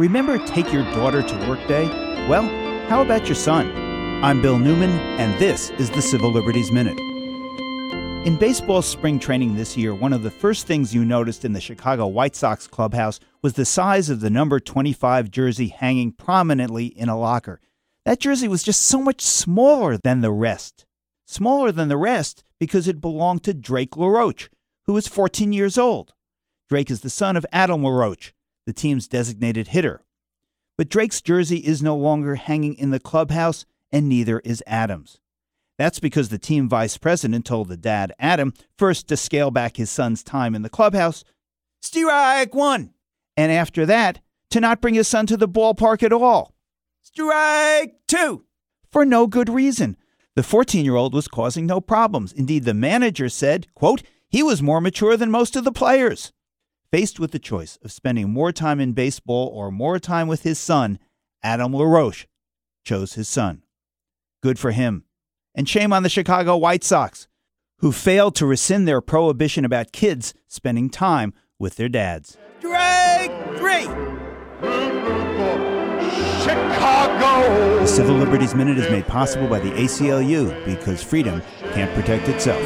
Remember Take Your Daughter to Work Day? Well, how about your son? I'm Bill Newman, and this is the Civil Liberties Minute. In baseball's spring training this year, one of the first things you noticed in the Chicago White Sox clubhouse was the size of the number 25 jersey hanging prominently in a locker. That jersey was just so much smaller than the rest. Smaller than the rest because it belonged to Drake LaRoche, who is 14 years old. Drake is the son of Adam LaRoche, the team's designated hitter. But Drake's jersey is no longer hanging in the clubhouse, and neither is Adam's. That's because the team vice president told the dad, Adam, first to scale back his son's time in the clubhouse, strike one, and after that, to not bring his son to the ballpark at all. Strike two, for no good reason. The 14 year old was causing no problems. Indeed, the manager said, quote, he was more mature than most of the players. Faced with the choice of spending more time in baseball or more time with his son, Adam LaRoche chose his son. Good for him. And shame on the Chicago White Sox, who failed to rescind their prohibition about kids spending time with their dads. Drake three. Chicago. The Civil Liberties Minute is made possible by the ACLU because freedom can't protect itself.